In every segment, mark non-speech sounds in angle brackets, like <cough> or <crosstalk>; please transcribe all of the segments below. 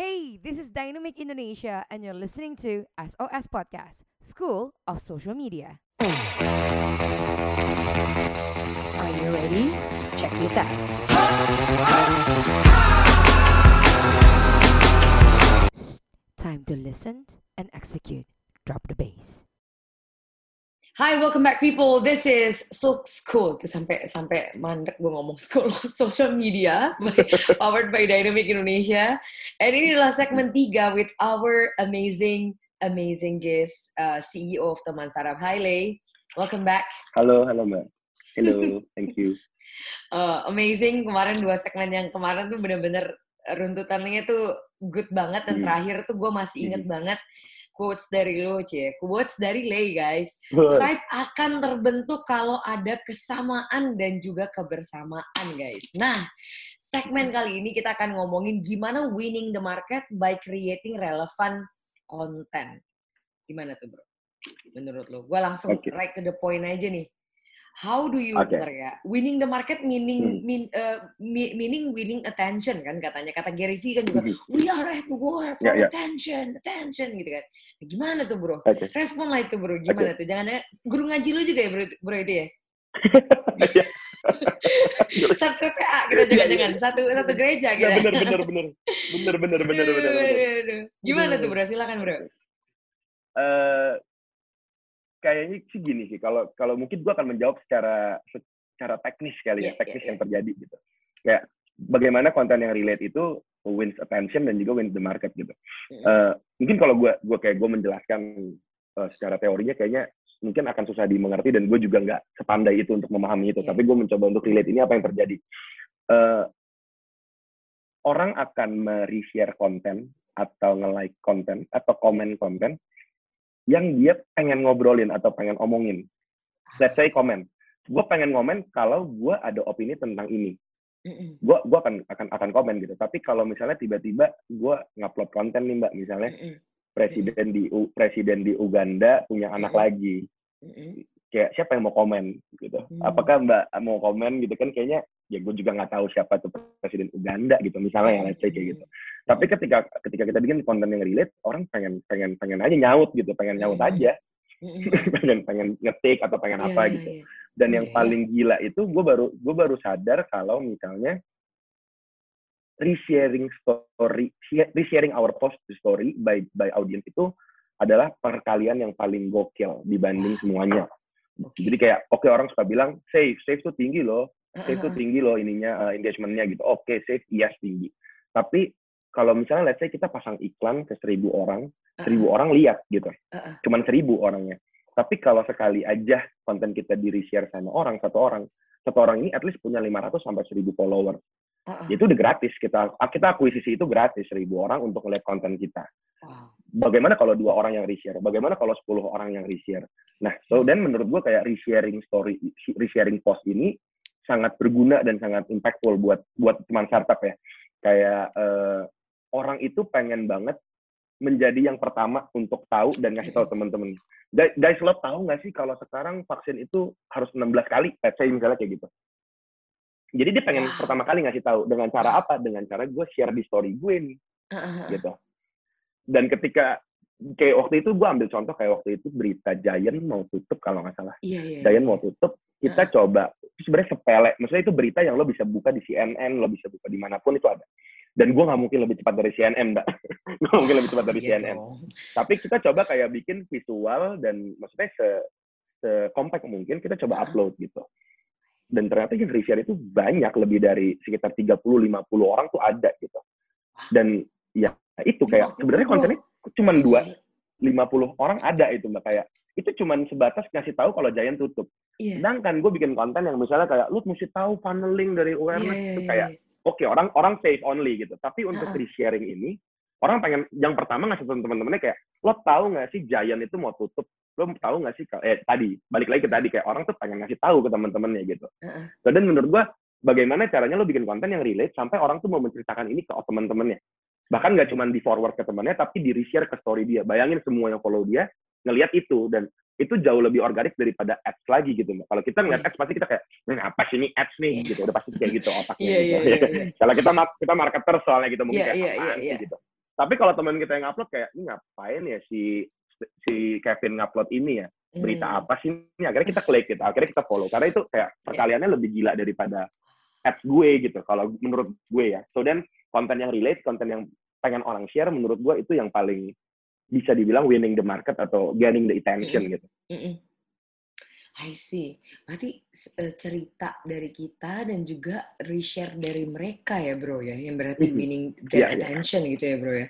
Hey, this is Dynamic Indonesia, and you're listening to SOS Podcast, School of Social Media. Are you ready? Check this out. Shh, time to listen and execute. Drop the bass. Hi, welcome back people. This is so school tuh sampai sampai mandek gue ngomong school of social media by, <laughs> powered by Dynamic Indonesia. And ini adalah segmen tiga with our amazing amazing guest uh, CEO of Teman Startup. Hi welcome back. Halo, halo Mbak. Hello, <laughs> thank you. Uh, amazing kemarin dua segmen yang kemarin tuh bener-bener runtutannya tuh good banget dan Hmm. terakhir tuh gue masih inget banget quotes dari lo, cie. Quotes dari Lay, guys. Good. Tribe akan terbentuk kalau ada kesamaan dan juga kebersamaan, guys. Nah, segmen kali ini kita akan ngomongin gimana winning the market by creating relevant content. Gimana tuh, bro? Menurut lo? Gue langsung Oke. right to the point aja nih. How do you, bentar ya, winning the market meaning Hmm. mean, uh, meaning winning attention kan katanya. Kata Gary Vee kan juga, Mhm. we are at war for Ya, ya. attention, attention gitu kan. Nah, gimana tuh, bro? Oke. Respon lah itu bro, gimana tuh? Jangan guru ngaji lu juga ya bro, bro itu ya? <laughs> <laughs> Iya. Satu PA kita juga jangan, satu satu gereja Ya, kita. bener, bener, bener. Bener, bener, bener, bener, bener. Gimana tuh bro? Silakan bro. Eh, kayaknya sih gini sih, kalau kalau mungkin gua akan menjawab secara secara teknis kali ya, Iya, teknis iya, yang terjadi gitu. Kayak bagaimana konten yang relate itu wins attention dan juga wins the market gitu. Eh, mungkin kalau gua gua kayak gua menjelaskan eh, secara teorinya kayaknya mungkin akan susah dimengerti dan gue juga nggak sepandai itu untuk memahami itu. Iya. Tapi gue mencoba untuk relate ini apa yang terjadi. Eh, orang akan me-reshare konten atau nge-like konten atau komen konten yang dia pengen ngobrolin atau pengen omongin. Let's say komen. Gue pengen ngomen kalau gue ada opini tentang ini. Gue gua akan akan akan komen gitu. Tapi kalau misalnya tiba-tiba gue ngupload konten nih mbak, misalnya. Presiden di U- presiden di Uganda punya anak Mm-mm. lagi Mm-mm. kayak siapa yang mau komen gitu Hmm. apakah mbak mau komen gitu kan kayaknya ya gue juga nggak tahu siapa tuh presiden Uganda gitu misalnya ya let's say kayak gitu tapi ketika ketika kita bikin konten yang relate orang pengen pengen pengen aja nyaut gitu pengen nyaut Hmm. aja <laughs> pengen pengen ngetik atau pengen apa Iya, gitu iya. dan yang iya. paling gila itu gue baru gue baru sadar kalau misalnya resharing story resharing our post story by by audience itu adalah perkalian yang paling gokil dibanding semuanya. Jadi kayak oke orang suka bilang save save tuh tinggi loh. Save tuh tinggi loh ininya uh, engagementnya gitu. Oke save yes tinggi. Tapi kalau misalnya let's say kita pasang iklan ke seribu orang seribu orang lihat gitu. Cuman seribu orangnya. Tapi kalau sekali aja konten kita di reshare sama orang satu orang satu orang ini at least punya 500 sampai 1000 follower Uh-uh. itu udah gratis kita kita akuisisi itu gratis seribu orang untuk ngeliat konten kita. Wow. bagaimana kalau dua orang yang reshare? Bagaimana kalau 10 orang yang reshare? Nah so dan menurut gua kayak resharing story resharing post ini sangat berguna dan sangat impactful buat buat teman startup ya. Kayak eh, orang itu pengen banget menjadi yang pertama untuk tahu dan ngasih tahu teman-teman. Guys guys, lo tahu nggak sih kalau sekarang vaksin itu harus 16 kali? Let's say misalnya kayak gitu jadi dia pengen Wow. pertama kali ngasih tahu dengan cara apa dengan cara gue share di story gue nih Uh-uh. gitu. Dan ketika kayak waktu itu gue ambil contoh kayak waktu itu berita Giant mau tutup kalau nggak salah. Iya, iya. Giant mau tutup, kita coba itu sebenarnya sepele. Maksudnya itu berita yang lo bisa buka di CNN, lo bisa buka di mana pun itu ada. Dan gue nggak mungkin lebih cepat dari CNN, mbak. <laughs> gue nggak mungkin lebih cepat dari Iya CNN. dong. Tapi kita coba kayak bikin visual dan maksudnya se sekompak mungkin kita coba Ah. upload gitu. Dan ternyata yang reshare itu banyak lebih dari sekitar 30-50 orang tuh ada gitu. Dan ya itu kayak sebenarnya kontennya cuma dua Iya, 50 orang ada itu mbak kayak itu cuman sebatas ngasih tahu kalau Giant tutup. Iya. Sedangkan gue bikin konten yang misalnya kayak lu mesti tahu funneling dari Iya, awareness iya, itu iya, kayak iya. oke orang orang save only gitu. Tapi untuk Ah, ah. resharing ini orang pengen yang pertama ngasih tahu teman-temannya kayak lo tahu nggak sih Giant itu mau tutup? Lo tahu nggak sih eh tadi balik lagi ke tadi kayak orang tuh pengen ngasih tahu ke teman-temannya gitu. Uh-uh. So, dan menurut gua bagaimana caranya lo bikin konten yang relate sampai orang tuh mau menceritakan ini ke teman-temannya. Bahkan nggak cuma di forward ke temannya tapi di reshare ke story dia. Bayangin semua yang follow dia ngelihat itu dan itu jauh lebih organik daripada ads lagi gitu mbak. Kalau kita ngeliat Iya. ads pasti kita kayak, "Ini apa sih ini ads nih Iya. gitu. Udah pasti kayak gitu otaknya. Iya, gitu. iya, iya, iya. <laughs> Kalau kita kita marketer soalnya gitu mungkin Iya, kayak iya, iya, sih iya. gitu. Tapi kalau teman kita yang upload kayak ini ngapain ya si si Kevin ngupload ini ya berita Hmm. apa sih ini akhirnya kita klik gitu akhirnya kita follow karena itu kayak perkaliannya lebih gila daripada ads gue gitu kalau menurut gue ya so then konten yang relate konten yang pengen orang share menurut gue itu yang paling bisa dibilang winning the market atau gaining the attention gitu Mm-mm. I see. Berarti eh, cerita dari kita dan juga reshare dari mereka ya bro ya, yang berarti get Iya, iya. attention gitu ya bro ya.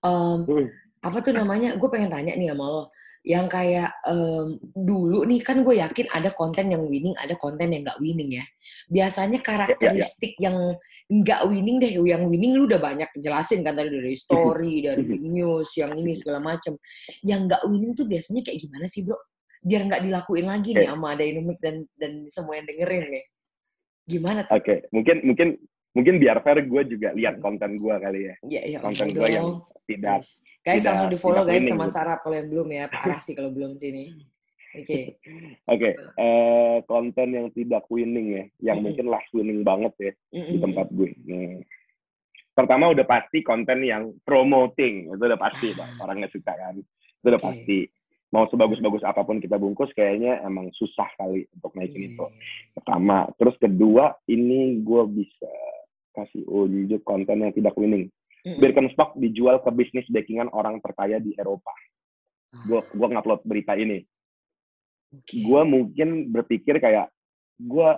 Em, Hmm. Apa tuh namanya? Gue pengen tanya nih sama lo. Yang kayak em, dulu nih kan gue yakin ada konten yang winning, ada konten yang nggak winning ya. Biasanya karakteristik yang nggak winning deh, yang winning lu udah banyak jelasin kan tadi dari story, <laughs> dari news, yang ini segala macem. Yang nggak winning tuh biasanya kayak gimana sih bro? Biar nggak dilakuin lagi nih sama Dynamic dan dan semua yang dengerin nih. Gimana tuh? oke mungkin mungkin mungkin biar fair gue juga lihat Hmm. konten gue kali ya Ya, ya konten gue yang tidak Yes. Guys, tidak- langsung di follow guys teman gitu. Sarap kalau yang belum ya. <laughs> Parah sih kalau belum sini. Oke. Oke, eh, konten yang tidak winning ya, yang Mm-mm. mungkin last winning banget ya di Mm-mm. tempat gue. Hmm. Pertama udah pasti konten yang promoting, itu udah pasti, Pak. orang nggak suka kan, itu udah Oke. pasti. Mau sebagus-bagus apa pun kita bungkus, kayaknya emang susah kali untuk naikin itu. Pertama, terus kedua, ini gue bisa kasih unjuk konten yang tidak winning. Mm-mm. Birkenstock dijual ke bisnis backingan orang terkaya di Eropa. Gue gua ngupload berita ini. Oke. gue mungkin berpikir kayak gue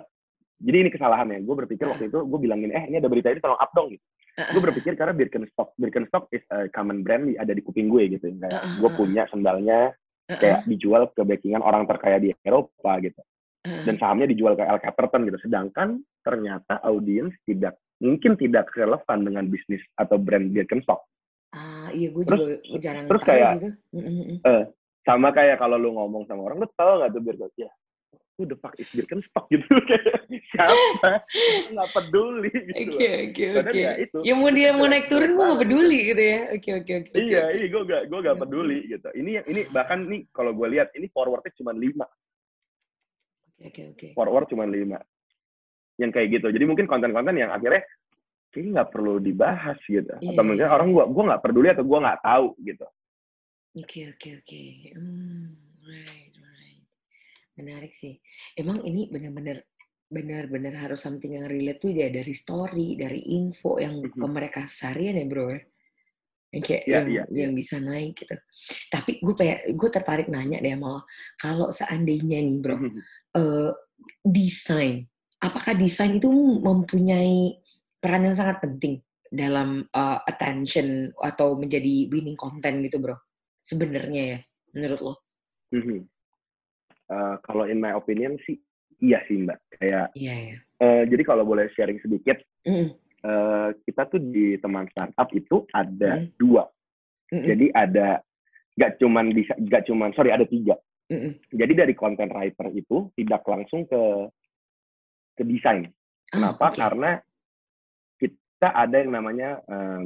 jadi ini kesalahannya gue berpikir waktu itu gue bilangin eh ini ada berita ini tolong up dong gitu gue berpikir karena Birkenstock Birkenstock is a common brand di- ada di kuping gue gitu kayak gue punya sendalnya kayak dijual ke backingan orang terkaya di Eropa gitu dan sahamnya dijual ke L Caperton gitu sedangkan ternyata audiens tidak mungkin tidak relevan dengan bisnis atau brand Birkenstock Ah, iya gue Terus- juga jarang terus kayak- sih itu. Mm-mm. sama kayak kalau lu ngomong sama orang lu tau gak tuh Birkenstock ya who the fuck is Birkenstock <laughs> gitu kayak siapa nggak peduli gitu Oke, oke, oke. ya itu. Ya mau dia mau naik turun gue gak banget peduli gitu ya. Oke, oke, oke. oke, Iya, iya, gue gak, gue gak Iya. peduli gitu. Ini yang ini bahkan nih kalau gue lihat ini forwardnya cuma lima, Oke, oke, oke. forward cuma lima, yang kayak gitu. Jadi mungkin konten-konten yang akhirnya kayaknya nggak perlu dibahas gitu. Iya, Atau mungkin iya, orang gua gue nggak peduli atau gue nggak tahu gitu. Oke, oke, oke. Hmm, right, right. Menarik sih. Emang ini benar-benar benar-benar harus something yang relate tuh ya dari story, dari info yang ke Mhm. mereka seharian ya bro ya. Yang kayak Iya, yang, iya, iya. yang bisa naik gitu. Tapi gue pengen, gue tertarik nanya deh sama lo. Kalau seandainya nih bro, eh, desain, apakah desain itu mempunyai peran yang sangat penting dalam eh, attention atau menjadi winning content gitu bro? Sebenarnya ya, menurut lo? Mhm. Eh, kalau in my opinion sih iya sih mbak. Kayak Iya ya. eh, jadi kalau boleh sharing sedikit, Mm-mm, eh, kita tuh di teman startup itu ada Mhm. dua. mm-mm, Jadi ada nggak cuman bisa nggak cuman sorry ada tiga. mm-mm. Jadi dari content writer itu tidak langsung ke ke desain. Ah, Kenapa? oke. Karena kita ada yang namanya eh,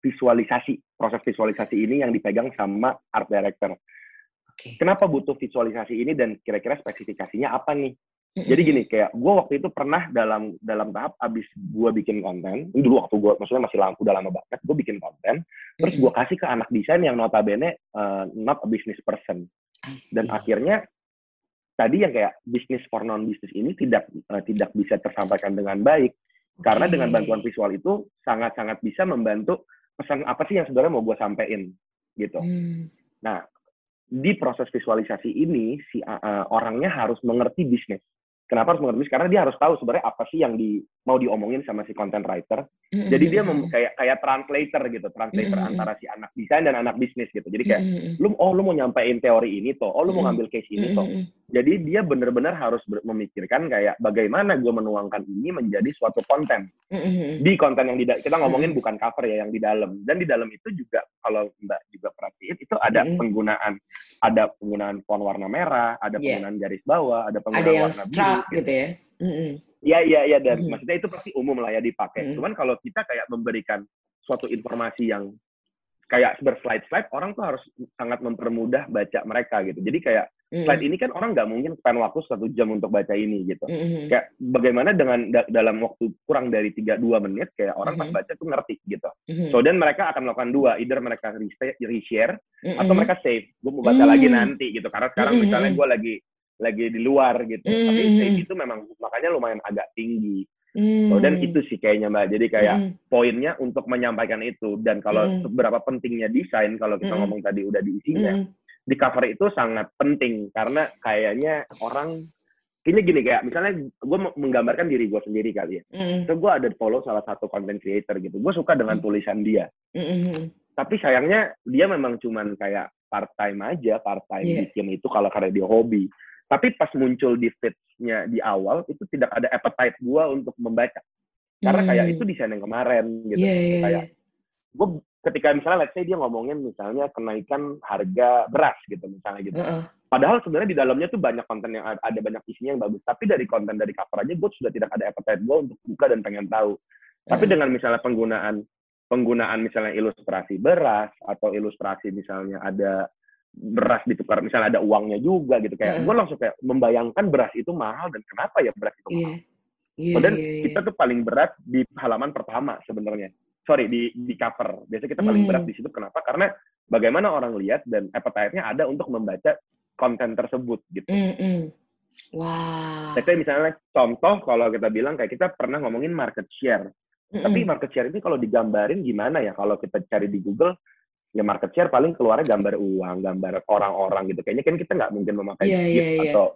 visualisasi. Proses visualisasi ini yang dipegang sama art director. Oke. Kenapa butuh visualisasi ini dan kira-kira spesifikasinya apa nih? Jadi gini, kayak gue waktu itu pernah dalam dalam tahap abis gue bikin konten, ini dulu waktu gue, maksudnya masih lama, udah lama banget, gue bikin konten, terus gue kasih ke anak desain yang notabene eh, not a business person. Dan akhirnya tadi yang kayak bisnis for non bisnis ini tidak eh, tidak bisa tersampaikan dengan baik karena dengan bantuan visual itu sangat sangat bisa membantu pesan apa sih yang sebenarnya mau gue sampein gitu. Hmm, Nah di proses visualisasi ini si uh, uh, orangnya harus mengerti bisnis. Kenapa harus mengerti bisnis? Karena dia harus tahu sebenarnya apa sih yang di mau diomongin sama si content writer. mm-mm, Jadi dia mem- kayak kayak translator gitu, translator Mm-mm. antara si anak desain dan anak bisnis gitu. Jadi kayak mm-mm, lu oh lu mau nyampein teori ini toh, oh lu mau ngambil case ini toh. Jadi dia benar-benar harus memikirkan kayak bagaimana gue menuangkan ini menjadi suatu konten. mm-mm, Di konten yang di kita ngomongin Mm. bukan cover ya, yang di dalam. Dan di dalam itu juga kalau Mbak juga perhatiin itu ada Mm-mm. penggunaan ada penggunaan font warna merah, ada Yeah. penggunaan garis bawah, ada Ada penggunaan yang warna biru. struck gitu ya. Iya iya iya dan maksudnya itu pasti umum lah ya dipakai. Cuman kalau kita kayak memberikan suatu informasi yang kayak berslide-slide, orang tuh harus sangat mempermudah baca mereka gitu. Jadi kayak slide ini kan orang nggak mungkin spend waktu satu jam untuk baca ini gitu. Mm-mm. Kayak bagaimana dengan da- dalam waktu kurang dari 3-2 menit kayak orang pas Mhm. baca tuh ngerti gitu. Mhm. So then mereka akan melakukan dua, either mereka re- reshare atau Mhm. mereka save. Gue mau baca Mm. lagi nanti gitu. Karena sekarang Mm-mm. misalnya gue lagi lagi di luar gitu. Tapi Mm-mm. save itu memang makanya lumayan agak tinggi. Mm. So dan itu sih kayaknya mbak. Jadi kayak Mm-mm. poinnya untuk menyampaikan itu dan kalau Mm. seberapa pentingnya desain kalau kita Mm-mm. ngomong tadi udah diisinya Mm-mm. Di cover itu sangat penting karena kayaknya orang ini gini kayak misalnya gue menggambarkan diri gue sendiri kali ya. Mm-mm. So gue ada follow salah satu content creator gitu. Gue suka dengan Mm. tulisan dia. Mm-mm. Tapi sayangnya dia memang cuman kayak part time aja, part time Iya. bikin itu kalau karena dia hobi. Tapi pas muncul di feeds-nya di awal itu tidak ada appetite gue untuk membaca. Karena kayak Mm. itu desain yang kemarin gitu. Iya, iya, kayak iya. gue ketika misalnya let's say dia ngomongin misalnya kenaikan harga beras gitu misalnya gitu. Heeh. Padahal sebenarnya di dalamnya tuh banyak konten yang ada, ada banyak isinya yang bagus. Tapi dari konten dari cover aja gue sudah tidak ada appetite gue untuk buka dan pengen tahu. Tapi Heeh. dengan misalnya penggunaan penggunaan misalnya ilustrasi beras atau ilustrasi misalnya ada beras ditukar misalnya ada uangnya juga gitu kayak gue langsung kayak membayangkan beras itu mahal dan kenapa ya beras itu mahal. Iya, So, dan iya, iya. kita tuh paling berat di halaman pertama sebenarnya. Sorry di di cover. Biasanya kita paling Hmm. berat di situ kenapa? Karena bagaimana orang lihat dan appetite-nya ada untuk membaca konten tersebut gitu. Mm-mm. Wah. Let's say misalnya contoh kalau kita bilang kayak kita pernah ngomongin market share. Tapi Mm-mm. market share ini kalau digambarin gimana ya? Kalau kita cari di Google, ya market share paling keluarnya gambar uang, gambar orang-orang gitu. Kayaknya kan kita nggak mungkin memakai Iya, GIF iya, iya. atau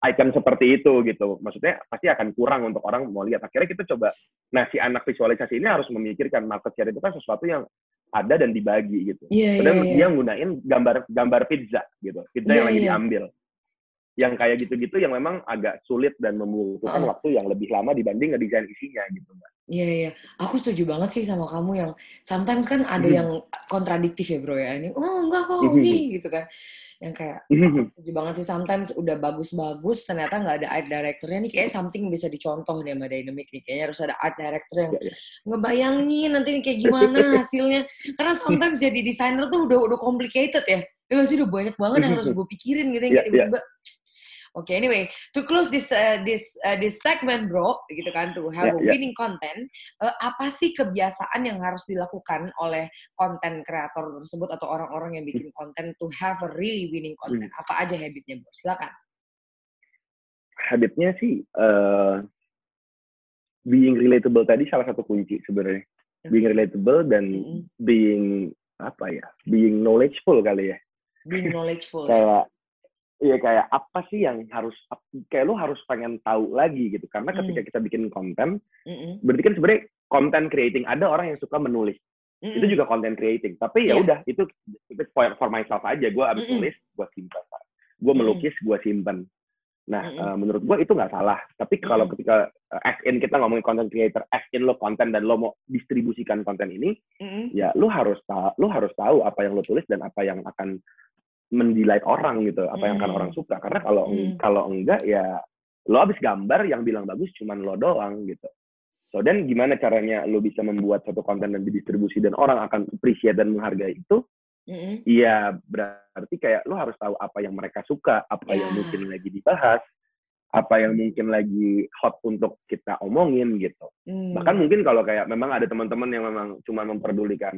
icon seperti itu gitu. Maksudnya pasti akan kurang untuk orang mau lihat. Akhirnya kita coba, nah si anak visualisasi ini harus memikirkan market share itu kan sesuatu yang ada dan dibagi gitu. Iya, iya, Kemudian iya. dia nggunain gambar gambar pizza gitu, pizza Iya, yang lagi iya. diambil. Yang kayak gitu-gitu yang memang agak sulit dan membutuhkan Heeh. waktu yang lebih lama dibanding ngedesain isinya gitu, Mbak. Iya, iya. Aku setuju banget sih sama kamu yang sometimes kan ada Mhm. yang kontradiktif ya bro ya. Ini, oh enggak kok, Mhm. ini gitu kan. Yang kayak, aku setuju banget sih sometimes udah bagus-bagus ternyata nggak ada art directornya nih kayak something bisa dicontoh nih sama Dynamic nih. Kayaknya harus ada art director yang Iya, iya. ngebayangin nanti nih kayak <laughs> gimana hasilnya. Karena sometimes jadi desainer tuh udah udah complicated ya. Ya sih udah banyak banget yang harus gue pikirin gitu yang Iya, kayak tiba-tiba. Oke, anyway, to close this uh, this uh, this segment, bro, gitu kan, to have Iya, a iya. winning content, uh, apa sih kebiasaan yang harus dilakukan oleh konten kreator tersebut atau orang-orang yang bikin konten to have a really winning content? Hmm. Apa aja habitnya, bro? Silakan. habitnya sih eh being relatable tadi salah satu kunci sebenarnya. Being relatable dan being apa ya? Being knowledgeful kali ya. Being knowledgeful. ya. Kayak Iya kayak apa sih yang harus kayak lu harus pengen tahu lagi gitu karena ketika kita bikin konten Mm-mm. berarti kan sebenarnya content creating ada orang yang suka menulis Mm-mm. itu juga content creating tapi ya Iya. udah itu itu for, for myself aja gue abis Mm-mm. nulis gue simpan gue melukis gue simpan nah Mm-mm. eh, menurut gue itu nggak salah tapi kalau Mm-mm. ketika eh, as in kita ngomongin content creator as in lo konten dan lo mau distribusikan konten ini Mm-mm. ya lu harus tahu lu harus tahu apa yang lo tulis dan apa yang akan mendelight orang gitu apa yang akan Mm. orang suka karena kalau Mm. kalau enggak ya lo habis gambar yang bilang bagus cuman lo doang gitu so dan gimana caranya lo bisa membuat satu konten dan didistribusi dan orang akan appreciate dan menghargai itu Mm-mm. Iya, berarti kayak lo harus tahu apa yang mereka suka, apa yang Ya. mungkin lagi dibahas, apa yang mungkin lagi hot untuk kita omongin gitu. Mm. Bahkan mungkin kalau kayak memang ada teman-teman yang memang cuma memperdulikan,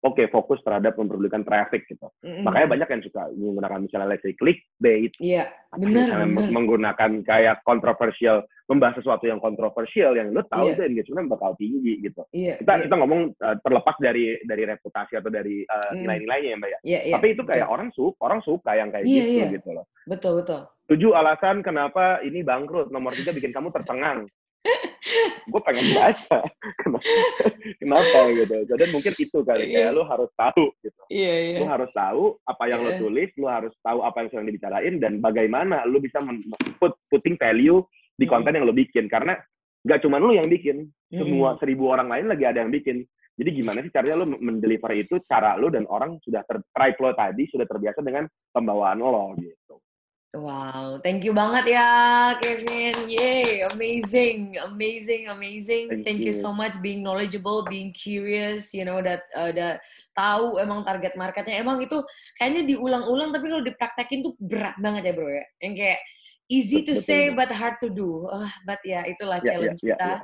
oke fokus terhadap memperdulikan traffic gitu. Mm-mm. Makanya banyak yang suka menggunakan misalnya let's say clickbait, Iya, atau benar, misalnya benar. menggunakan kayak kontroversial, membahas sesuatu yang kontroversial yang lo tahu Iya. itu engagement bakal tinggi gitu. Iya, Kita iya, kita ngomong uh, terlepas dari dari reputasi atau dari uh, Mm. nilai-nilainya ya mbak ya. iya, iya. Tapi itu kayak betul. orang suka, orang suka yang kayak Iya, gitu iya. gitu loh. Betul, betul. Tujuh alasan kenapa ini bangkrut. Nomor tiga bikin kamu tercengang. Gue pengen baca. kenapa, kenapa gitu. Dan mungkin itu kali Iya. kayak lu harus tahu gitu. Iya, iya. Lu harus tahu apa yang Iya. lo tulis, lu harus tahu apa yang sedang dibicarain dan bagaimana lu bisa put putting value di Mm. konten yang lo bikin karena nggak cuma lu yang bikin, Mm-mm. semua seribu orang lain lagi ada yang bikin. Jadi gimana sih caranya lo mendeliver itu cara lo dan orang sudah ter lo tadi sudah terbiasa dengan pembawaan lo gitu. Wow, thank you banget ya, Kevin. Yay, amazing, amazing, amazing. Thank Thank, you. you. so much being knowledgeable, being curious. You know that uh, that tahu emang target marketnya emang itu kayaknya diulang-ulang tapi kalau dipraktekin tuh berat banget ya bro ya yang kayak easy to say but hard to do uh, but ya itulah Ya, ya, challenge ya, kita ya.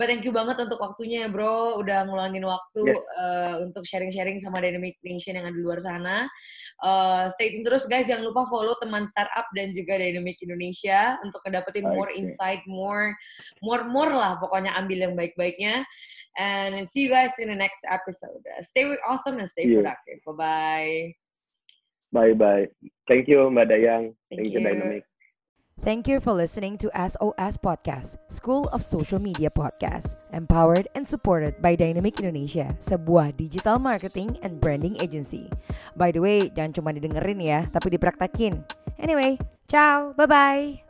but thank you banget untuk waktunya ya bro udah ngulangin waktu Yes. uh, untuk sharing-sharing sama Dynamic Nation yang ada di luar sana Uh, stay tune terus guys jangan lupa follow teman startup dan juga Dynamic Indonesia untuk ngedapetin more Oke. insight more more more lah pokoknya ambil yang baik-baiknya and see you guys in the next episode stay awesome and stay Yeah. productive bye bye Bye bye. Thank you Mbak Dayang. Thank Thank, you you. Dynamic. Thank you for listening to SOS Podcast, School of Social Media Podcast, empowered and supported by Dynamic Indonesia, sebuah digital marketing and branding agency. By the way, jangan cuma didengerin ya, tapi dipraktekin. Anyway, ciao, bye-bye.